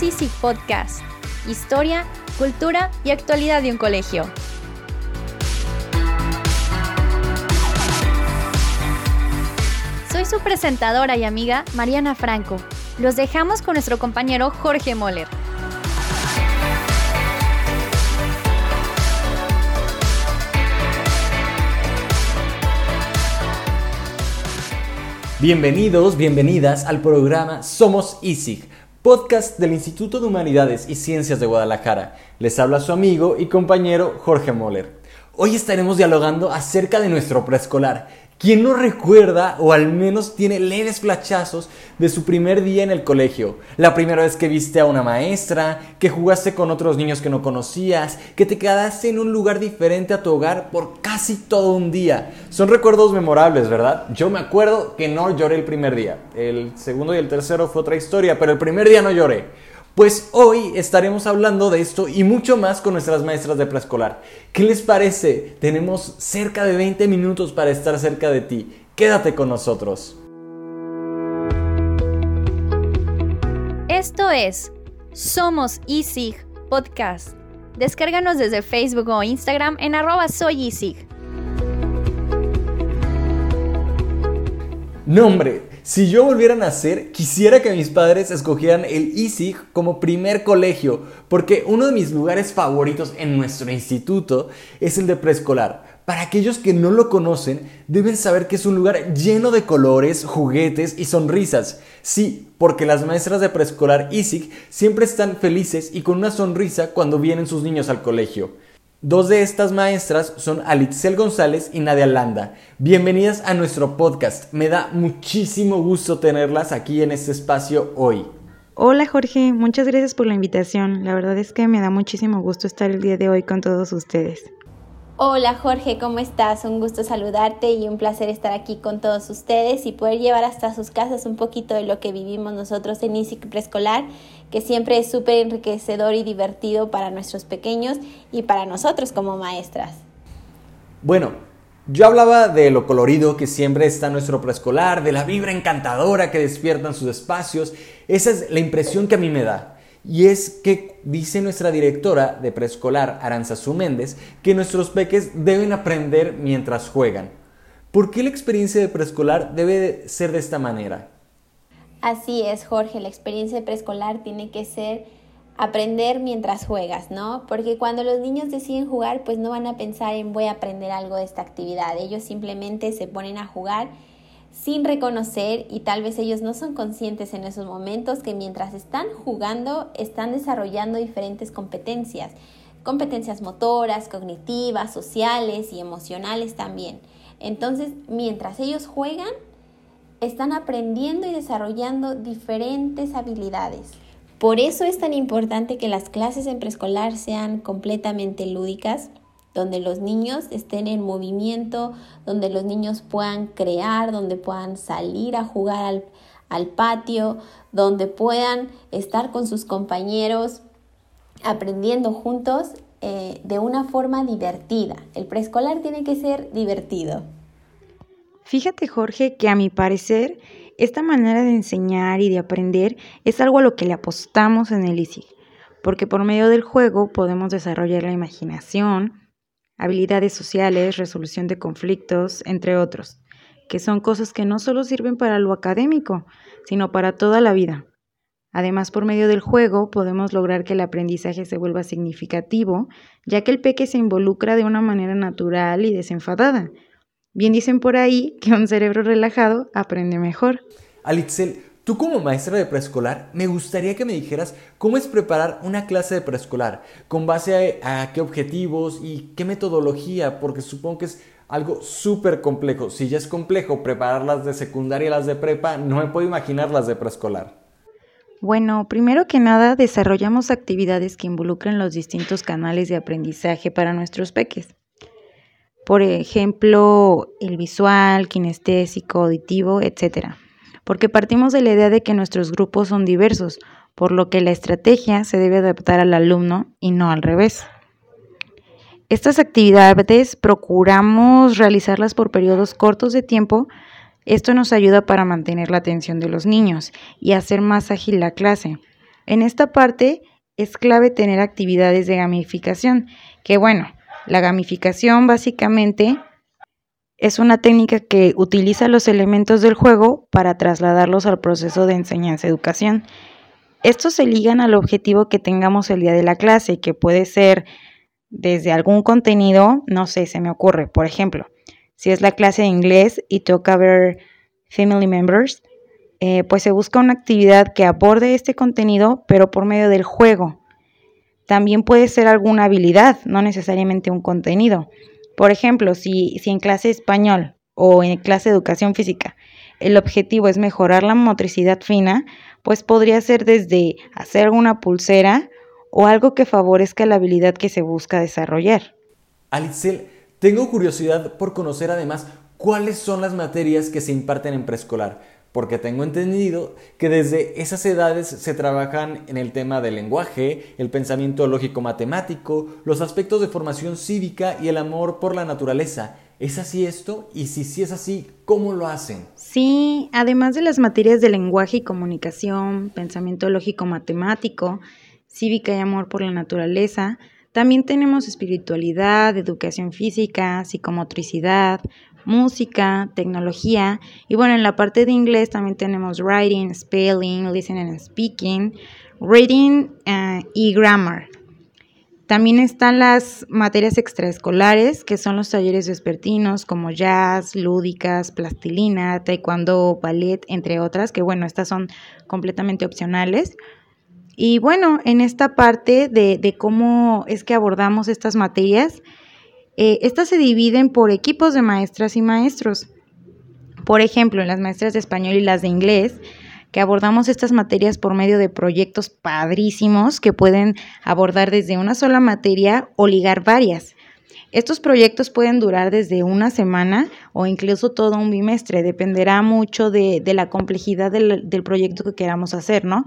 Somos Easy Podcast. Historia, cultura y actualidad de un colegio. Soy su presentadora y amiga Mariana Franco. Los dejamos con nuestro compañero Jorge Moller. Bienvenidos, bienvenidas al programa Somos ISIG, podcast del Instituto de Humanidades y Ciencias de Guadalajara. Les habla su amigo y compañero Jorge Moller. Hoy estaremos dialogando acerca de nuestro preescolar ¿Quién no recuerda o al menos tiene leves flachazos de su primer día en el colegio? La primera vez que viste a una maestra, que jugaste con otros niños que no conocías, que te quedaste en un lugar diferente a tu hogar por casi todo un día. Son recuerdos memorables, ¿verdad? Yo me acuerdo que no lloré el primer día. El segundo y el tercero fue otra historia, pero el primer día no lloré. Pues hoy estaremos hablando de esto y mucho más con nuestras maestras de preescolar. ¿Qué les parece? Tenemos cerca de 20 minutos para estar cerca de ti. Quédate con nosotros. Esto es Somos ISIG Podcast. Descárganos desde Facebook o Instagram en arroba soyisig. Nombre, si yo volviera a nacer, quisiera que mis padres escogieran el ISIG como primer colegio, porque uno de mis lugares favoritos en nuestro instituto es el de preescolar. Para aquellos que no lo conocen, deben saber que es un lugar lleno de colores, juguetes y sonrisas. Sí, porque las maestras de preescolar ISIG siempre están felices y con una sonrisa cuando vienen sus niños al colegio. Dos de estas maestras son Alitzel González y Nadia Landa. Bienvenidas a nuestro podcast. Me da muchísimo gusto tenerlas aquí en este espacio hoy. Hola Jorge, muchas gracias por la invitación. La verdad es que me da muchísimo gusto estar el día de hoy con todos ustedes. Hola Jorge, ¿cómo estás? Un gusto saludarte y un placer estar aquí con todos ustedes y poder llevar hasta sus casas un poquito de lo que vivimos nosotros en ISIC Preescolar, que siempre es súper enriquecedor y divertido para nuestros pequeños y para nosotros como maestras. Bueno, yo hablaba de lo colorido que siempre está nuestro preescolar, de la vibra encantadora que despiertan sus espacios. Esa es la impresión que a mí me da. Y es que dice nuestra directora de preescolar, Aranzazú Méndez, que nuestros peques deben aprender mientras juegan. ¿Por qué la experiencia de preescolar debe ser de esta manera? Así es, Jorge, la experiencia preescolar tiene que ser aprender mientras juegas, ¿no? Porque cuando los niños deciden jugar, pues no van a pensar en voy a aprender algo de esta actividad. Ellos simplemente se ponen a jugar sin reconocer y tal vez ellos no son conscientes en esos momentos que mientras están jugando están desarrollando diferentes competencias, competencias motoras, cognitivas, sociales y emocionales también. Entonces, mientras ellos juegan, están aprendiendo y desarrollando diferentes habilidades. Por eso es tan importante que las clases en preescolar sean completamente lúdicas, donde los niños estén en movimiento, donde los niños puedan crear, donde puedan salir a jugar al, patio, donde puedan estar con sus compañeros aprendiendo juntos eh, de una forma divertida. El preescolar tiene que ser divertido. Fíjate Jorge que a mi parecer esta manera de enseñar y de aprender es algo a lo que le apostamos en el ISIG, porque por medio del juego podemos desarrollar la imaginación, habilidades sociales, resolución de conflictos, entre otros, que son cosas que no solo sirven para lo académico, sino para toda la vida. Además, por medio del juego podemos lograr que el aprendizaje se vuelva significativo, ya que el peque se involucra de una manera natural y desenfadada. Bien dicen por ahí que un cerebro relajado aprende mejor. Alitzel, Tú como maestra de preescolar, me gustaría que me dijeras cómo es preparar una clase de preescolar, con base a, qué objetivos y qué metodología, porque supongo que es algo súper complejo. Si ya es complejo preparar las de secundaria y las de prepa, no me puedo imaginar las de preescolar. Bueno, primero que nada desarrollamos actividades que involucran los distintos canales de aprendizaje para nuestros peques. Por ejemplo, el visual, kinestésico, auditivo, etcétera porque partimos de la idea de que nuestros grupos son diversos, por lo que la estrategia se debe adaptar al alumno y no al revés. Estas actividades procuramos realizarlas por periodos cortos de tiempo. Esto nos ayuda para mantener la atención de los niños y hacer más ágil la clase. En esta parte es clave tener actividades de gamificación, que bueno, la gamificación básicamente es una técnica que utiliza los elementos del juego para trasladarlos al proceso de enseñanza-educación. Estos se ligan al objetivo que tengamos el día de la clase, que puede ser desde algún contenido, no sé, se me ocurre, por ejemplo, si es la clase de inglés y toca ver family members, eh, pues se busca una actividad que aborde este contenido, pero por medio del juego. También puede ser alguna habilidad, no necesariamente un contenido. Por ejemplo, si, si en clase español o en clase de educación física el objetivo es mejorar la motricidad fina, pues podría ser desde hacer una pulsera o algo que favorezca la habilidad que se busca desarrollar. Alitzel, tengo curiosidad por conocer además cuáles son las materias que se imparten en preescolar, porque tengo entendido que desde esas edades se trabajan en el tema del lenguaje, el pensamiento lógico-matemático, los aspectos de formación cívica y el amor por la naturaleza. ¿Es así esto? Y si sí es así, ¿cómo lo hacen? Sí, además de las materias de lenguaje y comunicación, pensamiento lógico-matemático, cívica y amor por la naturaleza, también tenemos espiritualidad, educación física, psicomotricidad, música, tecnología y bueno, en la parte de inglés también tenemos writing, spelling, listening and speaking, reading eh, y grammar. También están las materias extraescolares, que son los talleres vespertinos como jazz, lúdicas, plastilina, taekwondo, ballet, entre otras, que bueno, estas son completamente opcionales. Y bueno, en esta parte de, cómo es que abordamos estas materias, eh, estas se dividen por equipos de maestras y maestros. Por ejemplo, en las maestras de español y las de inglés, que abordamos estas materias por medio de proyectos padrísimos que pueden abordar desde una sola materia o ligar varias. Estos proyectos pueden durar desde una semana o incluso todo un bimestre, dependerá mucho de, la complejidad del, proyecto que queramos hacer, ¿no?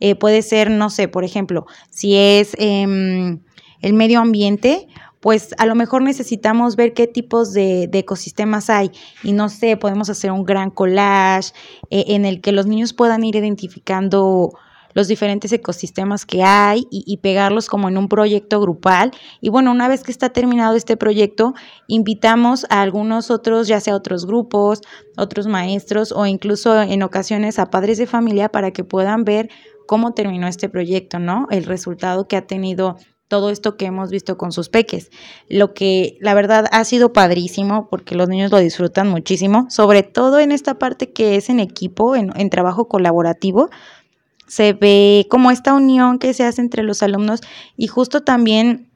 Eh, puede ser, no sé, por ejemplo, si es em, el medio ambiente, pues a lo mejor necesitamos ver qué tipos de, ecosistemas hay y no sé, podemos hacer un gran collage eh, en el que los niños puedan ir identificando los diferentes ecosistemas que hay y, y, pegarlos como en un proyecto grupal. Y bueno, una vez que está terminado este proyecto, invitamos a algunos otros, ya sea otros grupos, otros maestros o incluso en ocasiones a padres de familia para que puedan ver cómo terminó este proyecto, ¿no? El resultado que ha tenido todo esto que hemos visto con sus peques. Lo que la verdad ha sido padrísimo porque los niños lo disfrutan muchísimo, sobre todo en esta parte que es en equipo, en, trabajo colaborativo. Se ve como esta unión que se hace entre los alumnos y justo también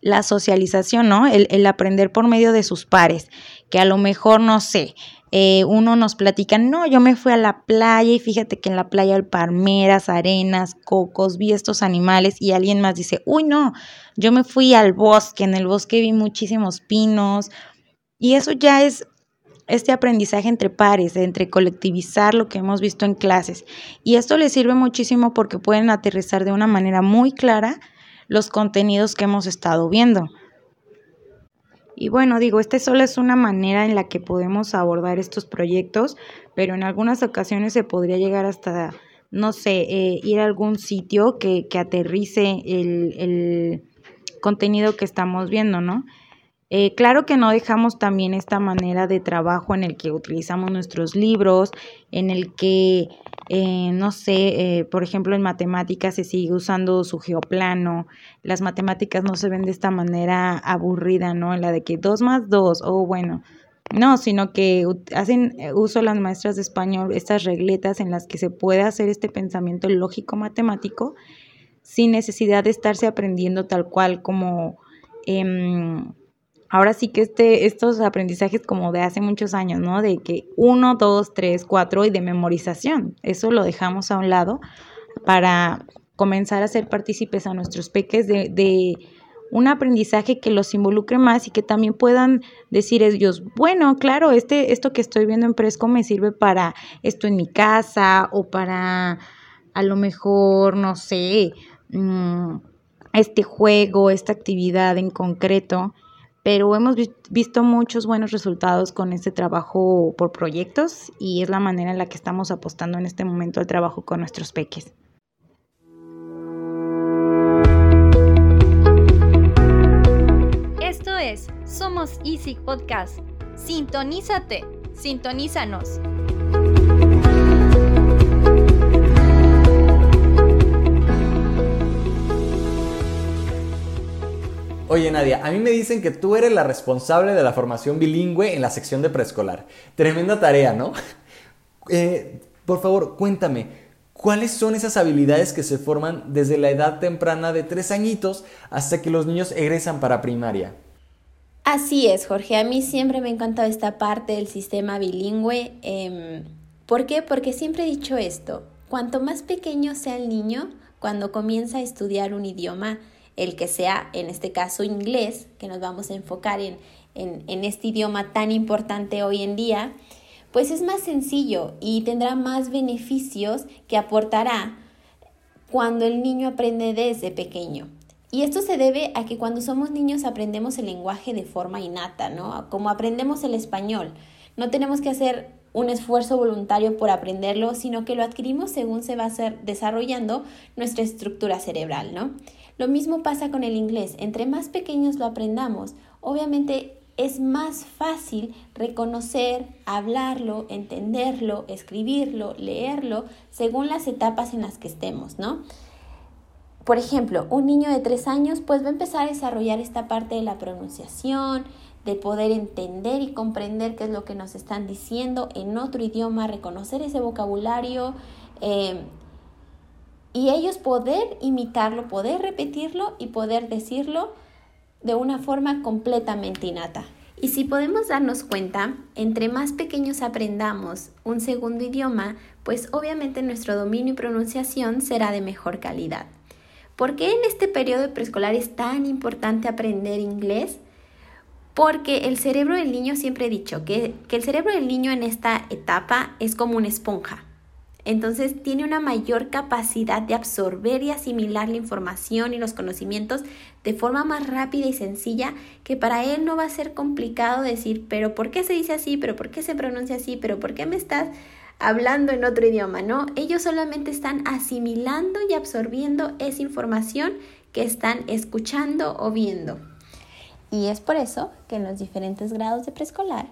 la socialización, ¿no? El, el aprender por medio de sus pares, que a lo mejor, no sé, eh, uno nos platica, no, yo me fui a la playa y fíjate que en la playa hay palmeras, arenas, cocos, vi estos animales y alguien más dice, uy, no, yo me fui al bosque, en el bosque vi muchísimos pinos y eso ya es este aprendizaje entre pares, entre colectivizar lo que hemos visto en clases. Y esto les sirve muchísimo porque pueden aterrizar de una manera muy clara los contenidos que hemos estado viendo. Y bueno, digo, esta solo es una manera en la que podemos abordar estos proyectos, pero en algunas ocasiones se podría llegar hasta, no sé, eh, ir a algún sitio que, que aterrice el, el contenido que estamos viendo, ¿no? Eh, claro que no dejamos también esta manera de trabajo en el que utilizamos nuestros libros, en el que, eh, no sé, eh, por ejemplo, en matemáticas se sigue usando su geoplano, las matemáticas no se ven de esta manera aburrida, ¿no? En la de que dos más dos, o bueno, no, sino que hacen uso las maestras de español, estas regletas en las que se puede hacer este pensamiento lógico matemático sin necesidad de estarse aprendiendo tal cual como... Em, ahora sí que este, estos aprendizajes como de hace muchos años, ¿no? De que uno, dos, tres, cuatro y de memorización. Eso lo dejamos a un lado para comenzar a ser partícipes a nuestros peques de, de un aprendizaje que los involucre más y que también puedan decir ellos, bueno, claro, este, esto que estoy viendo en Presco me sirve para esto en mi casa o para a lo mejor, no sé, mm, este juego, esta actividad en concreto pero hemos visto muchos buenos resultados con este trabajo por proyectos y es la manera en la que estamos apostando en este momento al trabajo con nuestros peques. Esto es Somos Easy Podcast. Sintonízate, sintonízanos. Oye Nadia, a mí me dicen que tú eres la responsable de la formación bilingüe en la sección de preescolar. Tremenda tarea, ¿no? Eh, por favor, cuéntame, ¿cuáles son esas habilidades que se forman desde la edad temprana de tres añitos hasta que los niños egresan para primaria? Así es, Jorge. A mí siempre me ha encantado esta parte del sistema bilingüe. Em, ¿Por qué? Porque siempre he dicho esto. Cuanto más pequeño sea el niño, cuando comienza a estudiar un idioma, el que sea, en este caso inglés, que nos vamos a enfocar en, en, este idioma tan importante hoy en día, pues es más sencillo y tendrá más beneficios que aportará cuando el niño aprende desde pequeño. Y esto se debe a que cuando somos niños aprendemos el lenguaje de forma innata, ¿no? Como aprendemos el español. No tenemos que hacer un esfuerzo voluntario por aprenderlo, sino que lo adquirimos según se va a ser desarrollando nuestra estructura cerebral, ¿no? Lo mismo pasa con el inglés. Entre más pequeños lo aprendamos, obviamente es más fácil reconocer, hablarlo, entenderlo, escribirlo, leerlo, según las etapas en las que estemos, ¿no? Por ejemplo, un niño de tres años pues va a empezar a desarrollar esta parte de la pronunciación, de poder entender y comprender qué es lo que nos están diciendo en otro idioma, reconocer ese vocabulario, eh, y ellos poder imitarlo, poder repetirlo y poder decirlo de una forma completamente innata. Y si podemos darnos cuenta, entre más pequeños aprendamos un segundo idioma, pues obviamente nuestro dominio y pronunciación será de mejor calidad. ¿Por qué en este periodo preescolar es tan importante aprender inglés? Porque el cerebro del niño, siempre he dicho que, que el cerebro del niño en esta etapa es como una esponja. Entonces tiene una mayor capacidad de absorber y asimilar la información y los conocimientos de forma más rápida y sencilla que para él no va a ser complicado decir, pero ¿por qué se dice así? ¿Pero por qué se pronuncia así? ¿Pero por qué me estás hablando en otro idioma? No, ellos solamente están asimilando y absorbiendo esa información que están escuchando o viendo. Y es por eso que en los diferentes grados de preescolar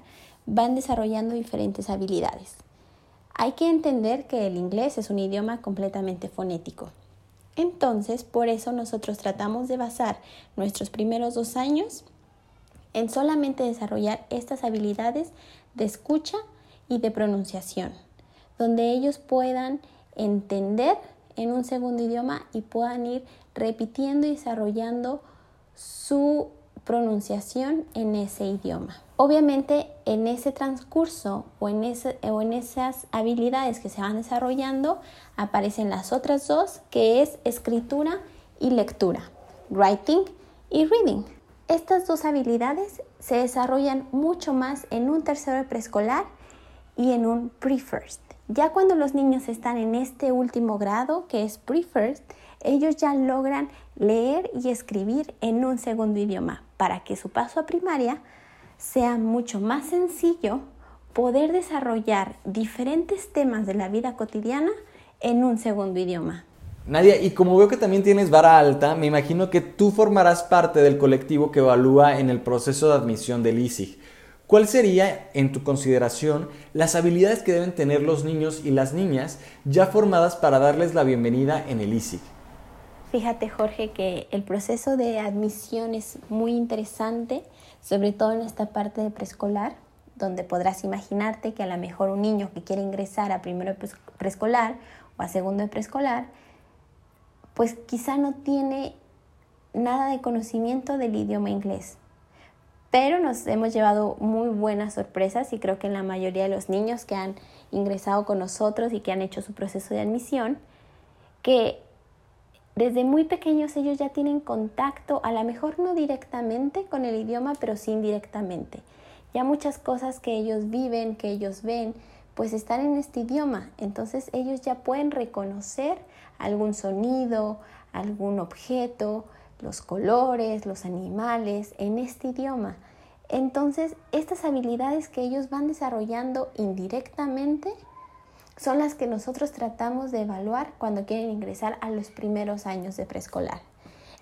van desarrollando diferentes habilidades. Hay que entender que el inglés es un idioma completamente fonético. Entonces, por eso nosotros tratamos de basar nuestros primeros dos años en solamente desarrollar estas habilidades de escucha y de pronunciación, donde ellos puedan entender en un segundo idioma y puedan ir repitiendo y desarrollando su pronunciación en ese idioma. Obviamente en ese transcurso o en, esas habilidades que se van desarrollando aparecen las otras dos que es escritura y lectura, writing y reading. Estas dos habilidades se desarrollan mucho más en un tercero preescolar y en un pre-first. Ya cuando los niños están en este último grado, que es pre-first, ellos ya logran leer y escribir en un segundo idioma para que su paso a primaria sea mucho más sencillo poder desarrollar diferentes temas de la vida cotidiana en un segundo idioma. Nadia, y como veo que también tienes vara alta, me imagino que tú formarás parte del colectivo que evalúa en el proceso de admisión del ISIG. ¿Cuál sería, en tu consideración, las habilidades que deben tener los niños y las niñas ya formadas para darles la bienvenida en el ISIG? Fíjate, Jorge, que el proceso de admisión es muy interesante, sobre todo en esta parte de preescolar, donde podrás imaginarte que a lo mejor un niño que quiere ingresar a primero preescolar o a segundo de preescolar, pues quizá no tiene nada de conocimiento del idioma inglés. Pero nos hemos llevado muy buenas sorpresas y creo que en la mayoría de los niños que han ingresado con nosotros y que han hecho su proceso de admisión, que desde muy pequeños ellos ya tienen contacto, a lo mejor no directamente con el idioma, pero sí indirectamente. Ya muchas cosas que ellos viven, que ellos ven, pues están en este idioma. Entonces ellos ya pueden reconocer algún sonido, algún objeto, los colores, los animales en este idioma. Entonces estas habilidades que ellos van desarrollando indirectamente son las que nosotros tratamos de evaluar cuando quieren ingresar a los primeros años de preescolar.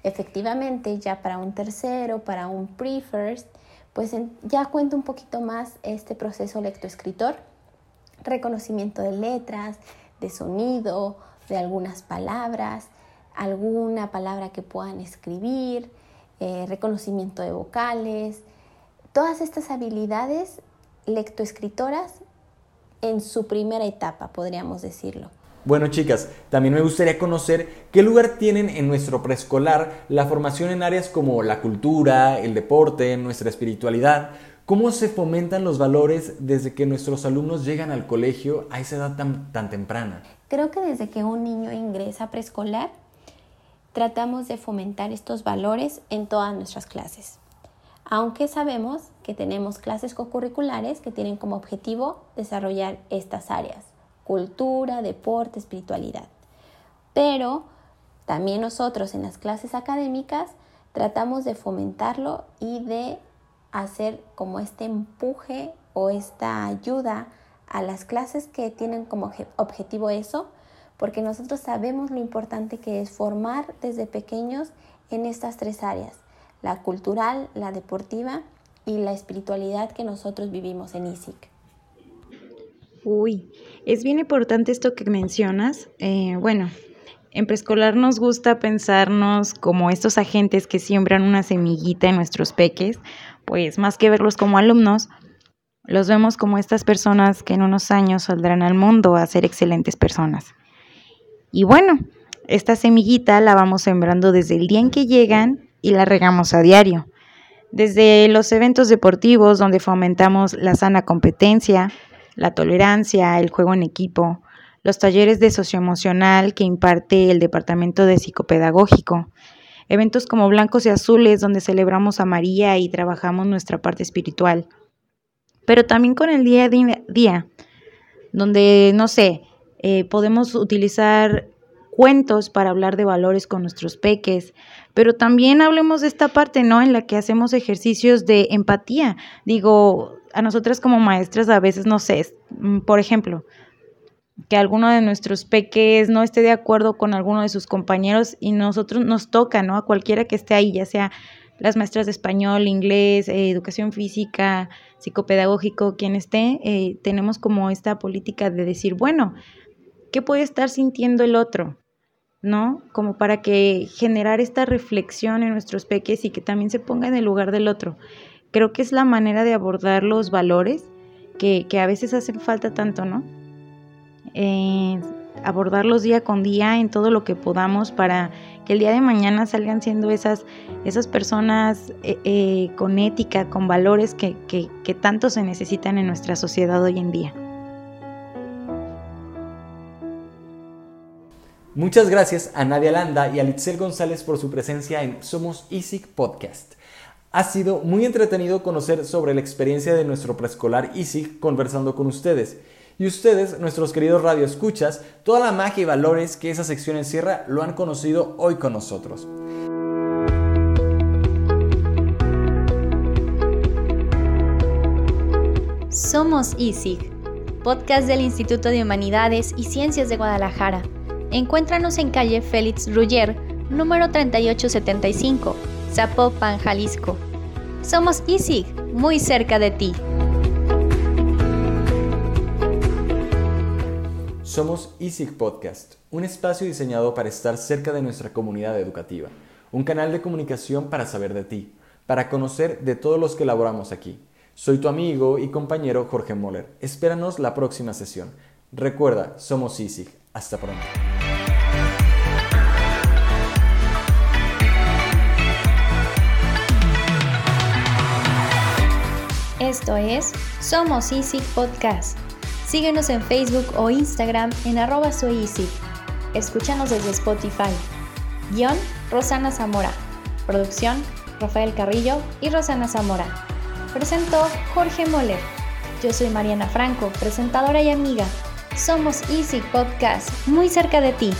Efectivamente, ya para un tercero, para un pre-first, pues ya cuenta un poquito más este proceso lectoescritor, reconocimiento de letras, de sonido, de algunas palabras, alguna palabra que puedan escribir, eh, reconocimiento de vocales, todas estas habilidades lectoescritoras en su primera etapa, podríamos decirlo. Bueno chicas, también me gustaría conocer qué lugar tienen en nuestro preescolar la formación en áreas como la cultura, el deporte, nuestra espiritualidad, cómo se fomentan los valores desde que nuestros alumnos llegan al colegio a esa edad tan, tan temprana. Creo que desde que un niño ingresa a preescolar, tratamos de fomentar estos valores en todas nuestras clases. Aunque sabemos que tenemos clases co-curriculares que tienen como objetivo desarrollar estas áreas cultura, deporte, espiritualidad. Pero también nosotros en las clases académicas tratamos de fomentarlo y de hacer como este empuje o esta ayuda a las clases que tienen como objetivo eso, porque nosotros sabemos lo importante que es formar desde pequeños en estas tres áreas, la cultural, la deportiva y la espiritualidad que nosotros vivimos en ISIC. Uy, es bien importante esto que mencionas. Eh, bueno, en preescolar nos gusta pensarnos como estos agentes que siembran una semillita en nuestros peques, pues más que verlos como alumnos, los vemos como estas personas que en unos años saldrán al mundo a ser excelentes personas. Y bueno, esta semillita la vamos sembrando desde el día en que llegan y la regamos a diario. Desde los eventos deportivos donde fomentamos la sana competencia, la tolerancia, el juego en equipo, los talleres de socioemocional que imparte el Departamento de Psicopedagógico, eventos como Blancos y Azules donde celebramos a María y trabajamos nuestra parte espiritual, pero también con el día a día, donde, no sé, eh, podemos utilizar cuentos para hablar de valores con nuestros peques, pero también hablemos de esta parte, ¿no? En la que hacemos ejercicios de empatía. Digo, a nosotras como maestras a veces, no sé, mm, por ejemplo, que alguno de nuestros peques no esté de acuerdo con alguno de sus compañeros y nosotros nos toca, ¿no? A cualquiera que esté ahí, ya sea las maestras de español, inglés, eh, educación física, psicopedagógico, quien esté, eh, tenemos como esta política de decir, bueno, ¿qué puede estar sintiendo el otro? ¿No? Como para que generar esta reflexión en nuestros peques y que también se ponga en el lugar del otro creo que es la manera de abordar los valores que, a veces hacen falta tanto, ¿no? Eh, abordarlos día con día en todo lo que podamos para que el día de mañana salgan siendo esas, esas personas eh, eh, con ética, con valores que, que tanto se necesitan en nuestra sociedad hoy en día. Muchas gracias a Nadia Landa y a Litzel González por su presencia en Somos ISIC Podcast. Ha sido muy entretenido conocer sobre la experiencia de nuestro preescolar ISIG conversando con ustedes. Y ustedes, nuestros queridos radioescuchas, toda la magia y valores que esa sección encierra lo han conocido hoy con nosotros. Somos ISIG, podcast del Instituto de Humanidades y Ciencias de Guadalajara. Encuéntranos en calle Félix Ruller, número 3875 Zapopan, Jalisco. Somos ISIG, muy cerca de ti. Somos ISIG Podcast, un espacio diseñado para estar cerca de nuestra comunidad educativa, un canal de comunicación para saber de ti, para conocer de todos los que elaboramos aquí. Soy tu amigo y compañero Jorge Moller. Espéranos la próxima sesión. Recuerda, somos ISIG. Hasta pronto. Esto es Somos Easy Podcast. Síguenos en Facebook o Instagram en arroba soy Escúchanos desde Spotify. Guión Rosana Zamora. Producción Rafael Carrillo y Rosana Zamora. Presentó Jorge Moller. Yo soy Mariana Franco, presentadora y amiga. Somos Easy Podcast, muy cerca de ti.